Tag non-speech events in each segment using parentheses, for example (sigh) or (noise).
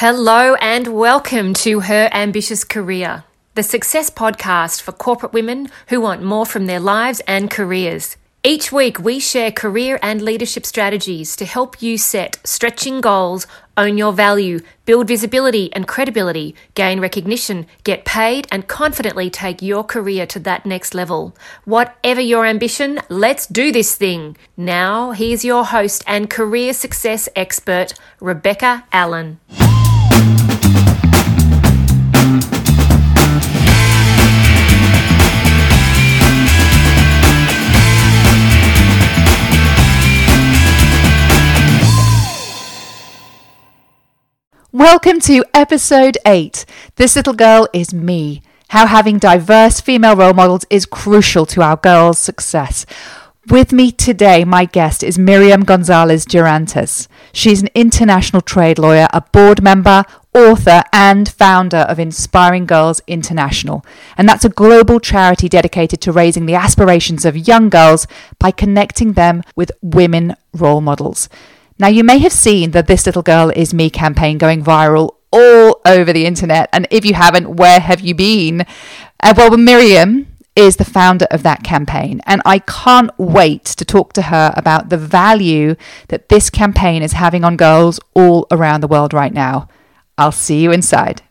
Hello and welcome to Her Ambitious Career, the success podcast for corporate women who want more from their lives and careers. Each week, we share career and leadership strategies to help you set stretching goals, own your value, build visibility and credibility, gain recognition, get paid, and confidently take your career to that next level. Whatever your ambition, let's do this thing. Now, here's your host and career success expert, Rebecca Allen. Welcome to episode 8. This little girl is me. How having diverse female role models is crucial to our girls' success. With me today, my guest is Miriam González Durántez. She's an international trade lawyer, a board member, author, and founder of Inspiring Girls International. And that's a global charity dedicated to raising the aspirations of young girls by connecting them with women role models. Now, you may have seen the This Little Girl Is Me campaign going viral all over the internet. And if you haven't, where have you been? Uh, well, Miriam is the founder of that campaign. And I can't wait to talk to her about the value that this campaign is having on girls all around the world right now. I'll see you inside.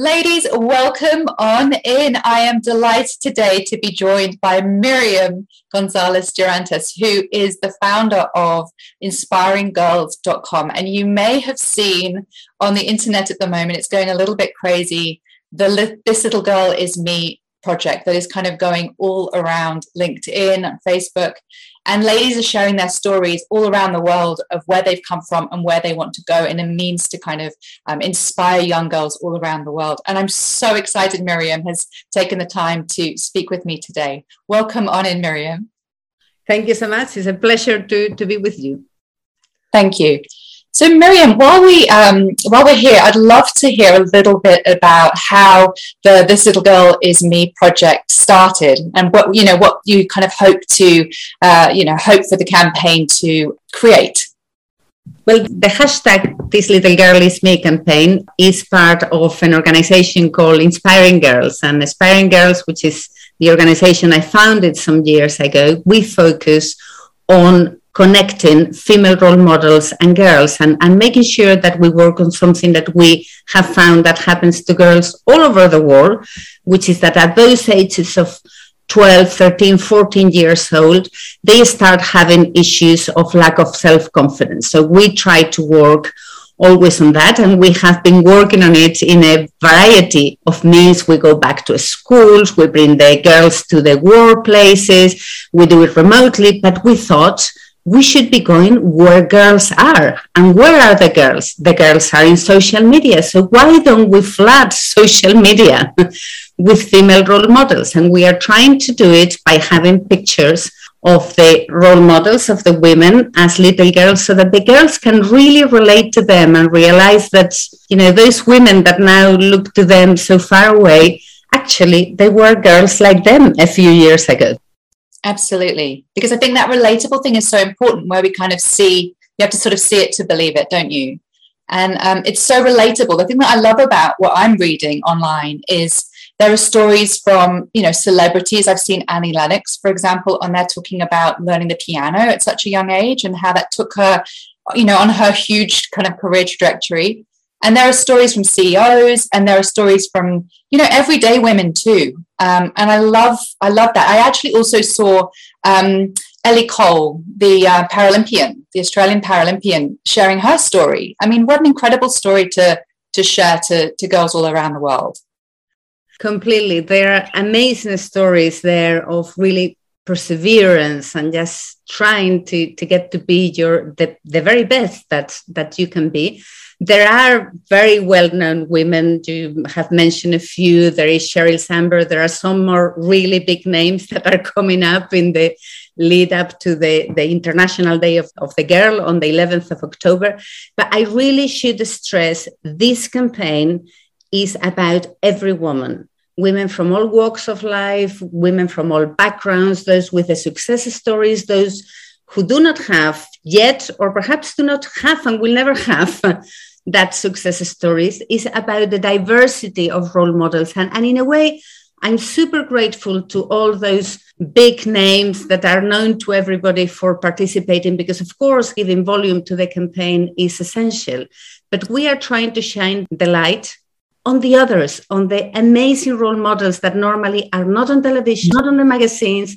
Ladies, welcome on in. I am delighted today to be joined by Miriam González Durántez, who is the founder of inspiringgirls.com. And you may have seen on the internet at the moment, it's going a little bit crazy. The This Little Girl Is Me project that is kind of going all around LinkedIn, Facebook. And ladies are sharing their stories all around the world of where they've come from and where they want to go in a means to kind of um, inspire young girls all around the world. And I'm so excited Miriam has taken the time to speak with me today. Welcome on in, Miriam. Thank you so much. It's a pleasure to, to be with you. Thank you. So, Miriam, while we um, while we're here, I'd love to hear a little bit about how the "This Little Girl Is Me" project started, and what you know, what you kind of hope to, uh, you know, hope for the campaign to create. Well, the hashtag This Little Girl Is Me campaign is part of an organization called Inspiring Girls. And Inspiring Girls, which is the organization I founded some years ago, we focus on connecting female role models and girls and, and making sure that we work on something that we have found that happens to girls all over the world, which is that at those ages of 12, 13, 14 years old, they start having issues of lack of self confidence. So we try to work always on that. And we have been working on it in a variety of means. We go back to schools, we bring the girls to the workplaces, we do it remotely, but we thought we should be going where girls are. And where are the girls? The girls are in social media. So why don't we flood social media (laughs) with female role models? And we are trying to do it by having pictures of the role models of the women as little girls so that the girls can really relate to them and realize that, you know, those women that now look to them so far away, actually, they were girls like them a few years ago. Absolutely. Because I think that relatable thing is so important where we kind of see, you have to sort of see it to believe it, don't you? And um, it's so relatable. The thing that I love about what I'm reading online is there are stories from, you know, celebrities. I've seen Annie Lennox, for example, on there talking about learning the piano at such a young age and how that took her, you know, on her huge kind of career trajectory. And there are stories from CEOs and there are stories from, you know, everyday women too. Um, and I love, I love that. I actually also saw um, Ellie Cole, the uh, Paralympian, the Australian Paralympian, sharing her story. I mean, what an incredible story to to share to, to girls all around the world. Completely. There are amazing stories there of really perseverance and just trying to, to get to be your the, the very best that that you can be there are very well-known women. You have mentioned a few. There is sheryl sandberg. There are some more really big names (laughs) that are coming up in the lead up to the, the international day of, of the girl on the 11th of october. But i really should stress this campaign is about every woman. Women from all walks of life, women from all backgrounds, those with the success stories, those who do not have yet, or perhaps do not have and will never have that success stories, is about the diversity of role models. And, and in a way, I'm super grateful to all those big names that are known to everybody for participating because, of course, giving volume to the campaign is essential. But we are trying to shine the light on the others, on the amazing role models that normally are not on television, not on the magazines,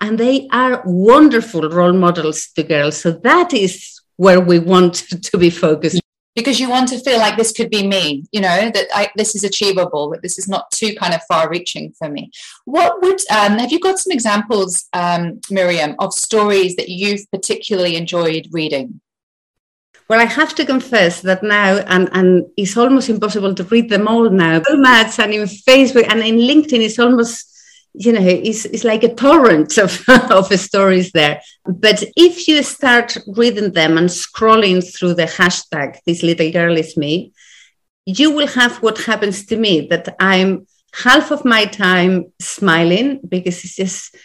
and they are wonderful role models to girls. So that is where we want (laughs) to be focused. Because you want to feel like this could be me, you know, that I, this is achievable, that this is not too kind of far reaching for me. What would, um, have you got some examples, um, Miriam, of stories that you've particularly enjoyed reading? Well, I have to confess that now, and, and it's almost impossible to read them all now. So much, and in Facebook and in LinkedIn, it's almost, you know, it's, it's like a torrent of, (laughs) of stories there. But if you start reading them and scrolling through the hashtag, this little girl is me, you will have what happens to me that I'm half of my time smiling because it's just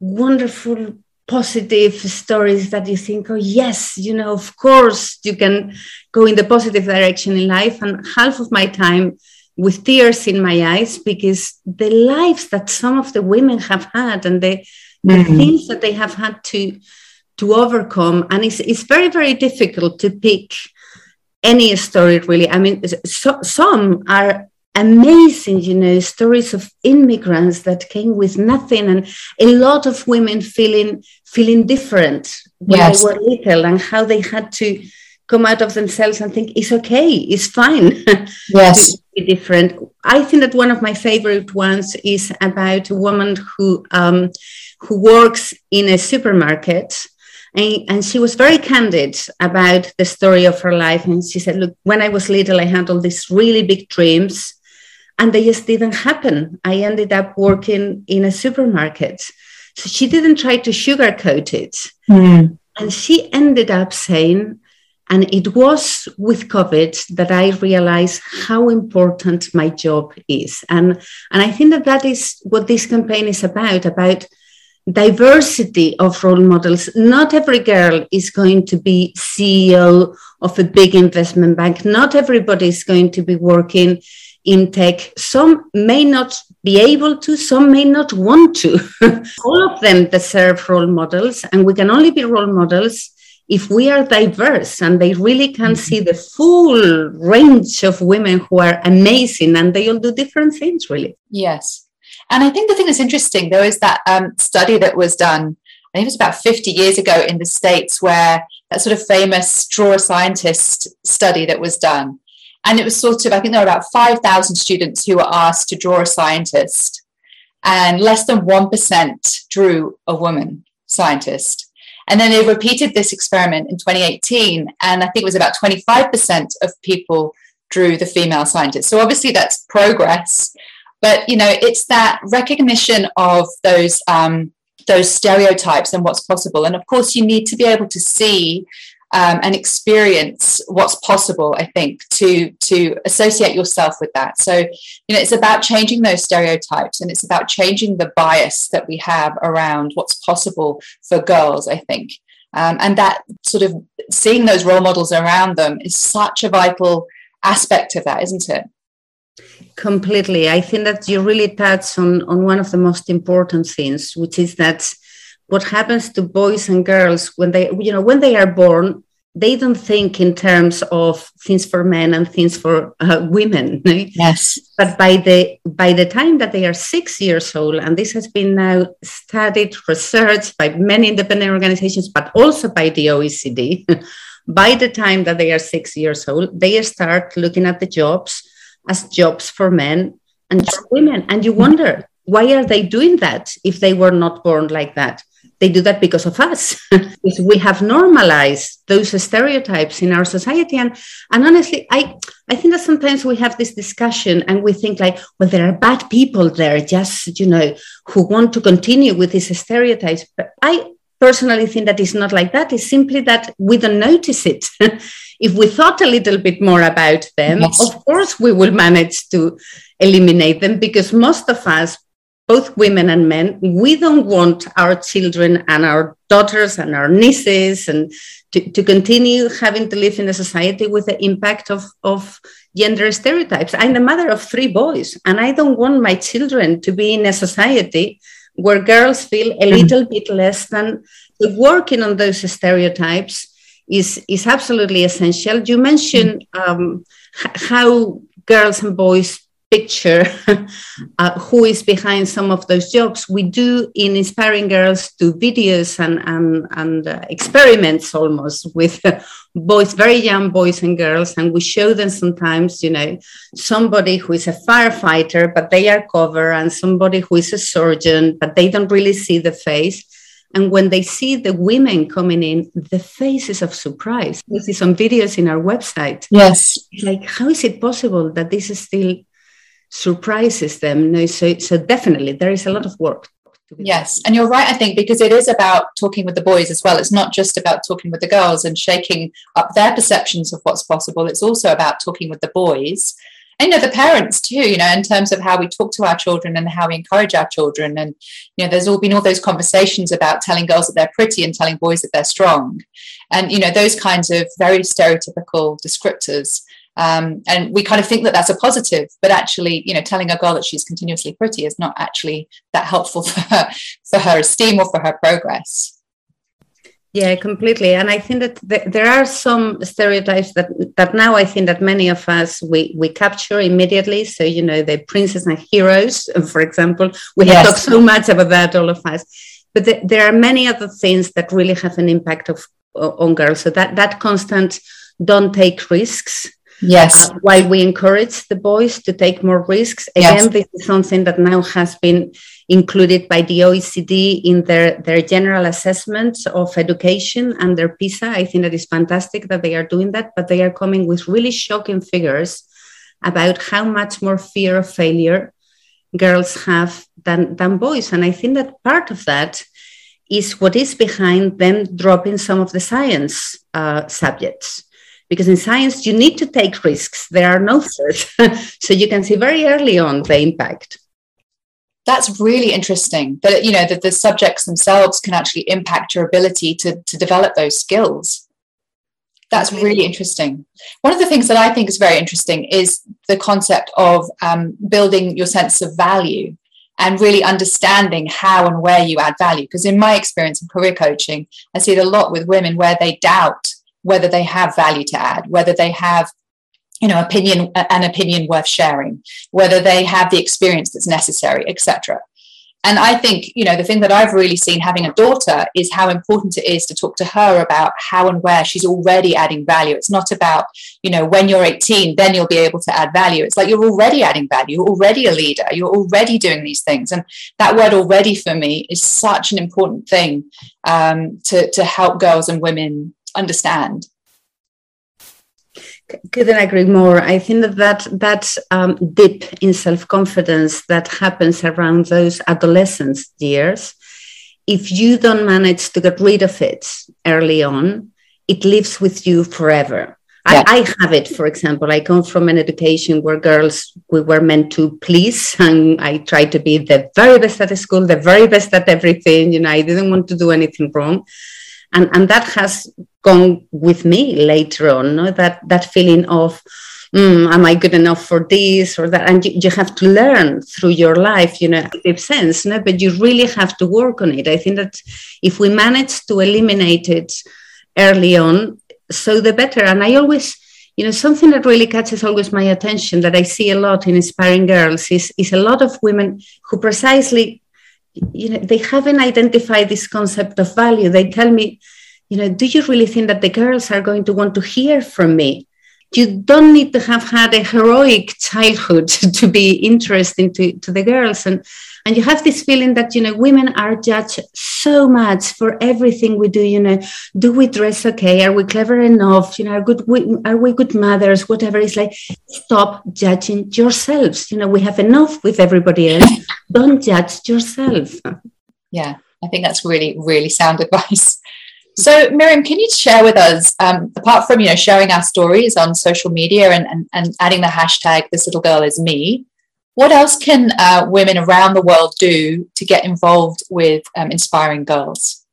wonderful positive stories that you think, oh, yes, you know, of course you can go in the positive direction in life. And half of my time with tears in my eyes because the lives that some of the women have had and the, mm-hmm. the things that they have had to to overcome and it's, it's very very difficult to pick any story really i mean so, some are amazing, you know, stories of immigrants that came with nothing, and a lot of women feeling feeling different when yes. they were little, and how they had to come out of themselves and think it's okay, it's fine. (laughs) Yes, be different. I think that one of my favorite ones is about a woman who um, who works in a supermarket. And, and, she was very candid about the story of her life. And she said, Look, when I was little, I had all these really big dreams and they just didn't happen. I ended up working in a supermarket. So she didn't try to sugarcoat it. Mm. And she ended up saying, and it was with COVID that I realized how important my job is. And, and I think that that is what this campaign is about, about diversity of role models. Not every girl is going to be CEO of a big investment bank. Not everybody is going to be working in tech. Some may not be able to, some may not want to. (laughs) All of them deserve role models, and we can only be role models if we are diverse and they really can mm-hmm. see the full range of women who are amazing and they all do different things, really. Yes. And I think the thing that's interesting, though, is that um, study that was done, I think it was about 50 years ago in the States, where that sort of famous Draw a Scientist study that was done and it was sort of, I think there were about 5,000 students who were asked to draw a scientist, and less than 1% drew a woman scientist. And then they repeated this experiment in 2018, and I think it was about 25% of people drew the female scientist. So obviously that's progress, but you know it's that recognition of those um, those stereotypes and what's possible. And of course, you need to be able to see um, and experience what's possible i think to to associate yourself with that. So you know it's about changing those stereotypes and it's about changing the bias that we have around what's possible for girls i think. Um, and that sort of seeing those role models around them is such a vital aspect of that isn't it? Completely. I think that you really touch on on one of the most important things which is that what happens to boys and girls when they you know when they are born they don't think in terms of things for men and things for uh, women (laughs) yes. But by the by the time that they are six years old and this has been now studied researched by many independent organizations but also by the oecd (laughs) by the time that they are six years old they start looking at the jobs as jobs for men and for women. And you wonder why are they doing that if they were not born like that they do that because of us. (laughs) because we have normalized those stereotypes in our society. And, and honestly, I, I think that sometimes we have this discussion and we think like, well, there are bad people there just, you know, who want to continue with these stereotypes. But I personally think that it's not like that. It's simply that we don't notice it. (laughs) if we thought a little bit more about them, yes. of course we will manage to eliminate them because most of us both women and men, we don't want our children and our daughters and our nieces and to, to continue having to live in a society with the impact of, of gender stereotypes. I'm the mother of three boys, and I don't want my children to be in a society where girls feel a mm-hmm. little bit less than working on those stereotypes is, is absolutely essential. You mentioned um, how girls and boys picture (laughs) uh, who is behind some of those jobs. We do in Inspiring Girls do videos and, and, and uh, experiments almost with uh, (laughs) boys, very young boys and girls, and we show them sometimes, you know, somebody who is a firefighter, but they are covered, and somebody who is a surgeon, but they don't really see the face. And when they see the women coming in, the faces of surprise. We see some videos in our website. Yes. Like, how is it possible that this is still surprises them. No, so so definitely there is a lot of work. Yes, and you're right. I think because it is about talking with the boys as well. It's not just about talking with the girls and shaking up their perceptions of what's possible. It's also about talking with the boys and you know the parents too you know in terms of how we talk to our children and how we encourage our children and you know there's all been all those conversations about telling girls that they're pretty and telling boys that they're strong and you know those kinds of very stereotypical descriptors um, and we kind of think that that's a positive, but actually, you know, telling a girl that she's continuously pretty is not actually that helpful (laughs) for her, for her esteem or for her progress. Yeah, completely. And I think that th- there are some stereotypes that that now I think that many of us we we capture immediately. So you know, the princess and heroes, for example, we yes. have talked so much about that, all of us. But th- there are many other things that really have an impact of on girls. So that that constant don't take risks Yes. Uh, while we encourage the boys to take more risks, again, yes. this is something that now has been included by the OECD in their, their general assessments of education and their PISA. I think that is fantastic that they are doing that, but they are coming with really shocking figures about how much more fear of failure girls have than, than boys. And I think that part of that is what is behind them dropping some of the science uh, subjects because in science you need to take risks. There are no first (laughs) so you can see very early on the impact. That's really interesting that you know that the subjects themselves can actually impact your ability to, to develop those skills. That's really. interesting. One of the things that i think is very interesting is the concept of um, building your sense of value and really understanding how and where you add value. Because in my experience in career coaching i see it a lot with women where they doubt whether they have value to add, whether they have you know opinion an opinion worth sharing whether they have the experience that's necessary etc and i think you know the thing that i've really seen having a daughter is how important it is to talk to her about how and where she's already adding value. It's not about you know when you're 18 then you'll be able to add value. It's like you're already adding value you're already a leader you're already doing these things. And that word already for me is such an important thing um, to, to help girls and women understand. Couldn't agree more. I think that that, that um, dip in self-confidence that happens around those adolescence years if you don't manage to get rid of it early on it lives with you forever. Yeah. I, I, have it for example. I come from an education where girls we were meant to please and i tried to be the very best at the school the very best at everything. You know i didn't want to do anything wrong and and that has gone with me later on no? that that feeling of mm, am i good enough for this or that and you, you have to learn through your life you know it sense no? but you really have to work on it i think that if we manage to eliminate it early on so the better and i always you know something that really catches always my attention that i see a lot in inspiring girls is, is a lot of women who precisely you know they haven't identified this concept of value. They tell me you know do you really think that the girls are going to want to hear from me you don't need to have had a heroic childhood (laughs) to be interesting to, to the girls. And and you have this feeling that you know women are judged so much for everything we do you know do we dress okay? Are we clever enough? You know are good are we good mothers? Whatever. It's like stop judging yourselves. You know we have enough with everybody else. Don't judge yourself. Yeah i think that's really really sound (laughs) advice so Miriam, can you share with us, um, apart from you know sharing our stories on social media and, and, and adding the hashtag "This Little Girl Is Me," what else can uh, women around the world do to get involved with um, inspiring girls?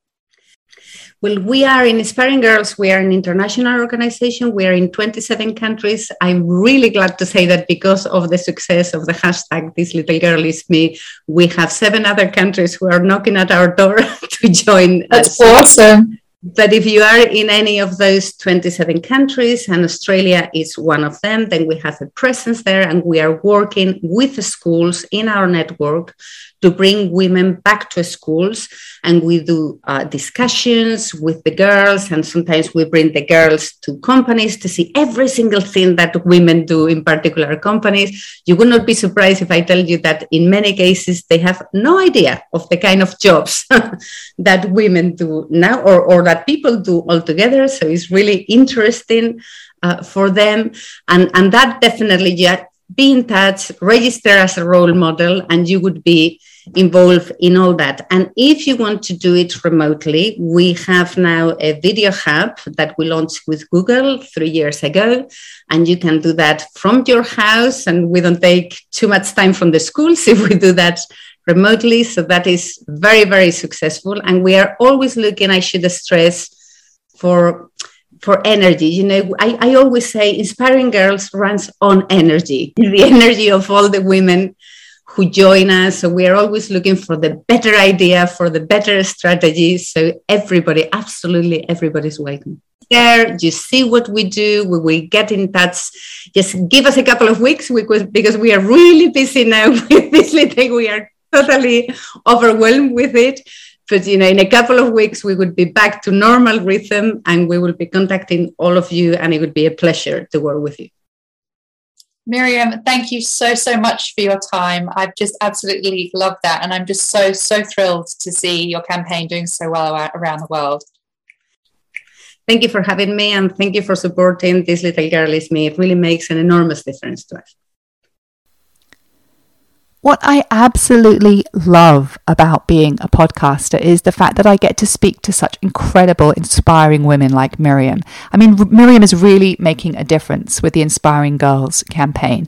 Well, we are in Inspiring Girls. We are an international organization. We are in 27 countries. I'm really glad to say that because of the success of the hashtag This Little Girl Is Me, we have seven other countries who are knocking at our door (laughs) to join. That's us. awesome. But if you are in any of those 27 countries, and Australia is one of them, then we have a presence there and we are working with the schools in our network to bring women back to schools. And we do uh, discussions with the girls, and sometimes we bring the girls to companies to see every single thing that women do in particular companies. You would not be surprised if I tell you that in many cases they have no idea of the kind of jobs (laughs) that women do now or, or that people do altogether. So it's really interesting. Uh, for them and and that definitely yeah be in touch register as a role model and you would be involved in all that. And if you want to do it remotely, we have now a video hub that we launched with Google three years ago. And you can do that from your house. And we don't take too much time from the schools (laughs) if we do that remotely. So that is very, very successful. And we are always looking, I should stress, for for energy. You know, I, I always say inspiring girls runs on energy, (laughs) the energy of all the women who join us. So we are always looking for the better idea, for the better strategies. So everybody, absolutely everybody's welcome. There, you see what we do. We will get in touch. Just give us a couple of weeks because, because we are really busy now (laughs) with this little. thing. We are totally overwhelmed with it. But you know, in a couple of weeks, we would be back to normal rhythm, and we will be contacting all of you, and it would be a pleasure to work with you. Miriam, thank you so, so much for your time. I've just absolutely loved that. And I'm just so, so thrilled to see your campaign doing so well around the world. Thank you for having me and thank you for supporting This Little Girl Is Me. It really makes an enormous difference to us. What I absolutely love about being a podcaster is the fact that I get to speak to such incredible, inspiring women like Miriam. I mean, Miriam is really making a difference with the Inspiring Girls campaign.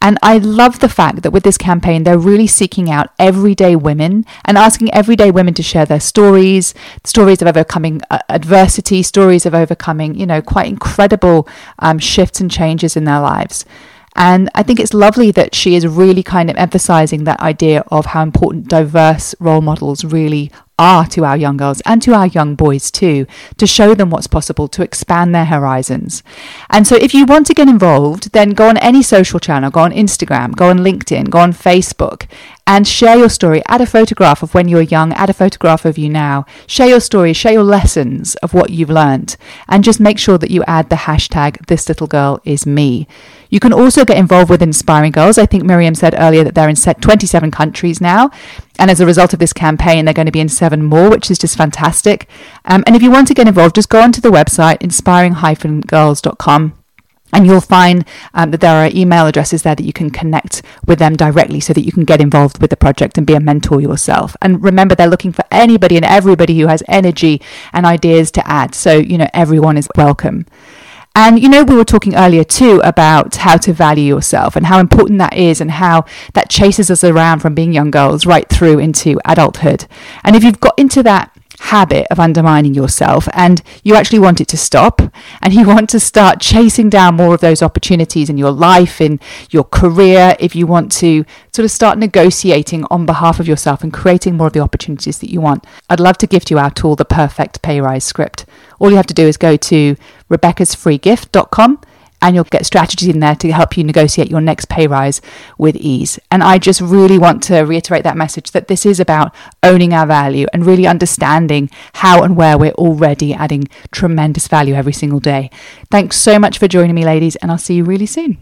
And I love the fact that with this campaign, they're really seeking out everyday women and asking everyday women to share their stories, stories of overcoming uh, adversity, stories of overcoming, you know, quite incredible um, shifts and changes in their lives. And I think it's lovely that she is really kind of emphasizing that idea of how important diverse role models really are to our young girls and to our young boys too, to show them what's possible, to expand their horizons. And so if you want to get involved, then go on any social channel, go on Instagram, go on LinkedIn, go on Facebook, and share your story. Add a photograph of when you were young, add a photograph of you now. Share your story, share your lessons of what you've learned, and just make sure that you add the hashtag, this little girl is me. You can also get involved with Inspiring Girls. I think Miriam said earlier that they're in 27 countries now. And as a result of this campaign, they're going to be in seven more, which is just fantastic. Um, and if you want to get involved, just go onto the website, inspiring-girls.com and you'll find um, that there are email addresses there that you can connect with them directly so that you can get involved with the project and be a mentor yourself. And remember, they're looking for anybody and everybody who has energy and ideas to add. So, you know, everyone is welcome. And you know, we were talking earlier too about how to value yourself and how important that is, and how that chases us around from being young girls right through into adulthood. And if you've got into that habit of undermining yourself and you actually want it to stop and you (laughs) want to start chasing down more of those opportunities in your life in your career if you want to sort of start negotiating on behalf of yourself and creating more of the opportunities that you want. I'd love to gift you our tool the perfect pay rise script. All you have to do is go to rebeccasfreegift.com and you'll get strategies in there to help you negotiate your next pay rise with ease. And I just really want to reiterate that message that this is about owning our value and really understanding how and where we're already adding tremendous value every single day. Thanks so much for joining me, ladies, and I'll see you really soon.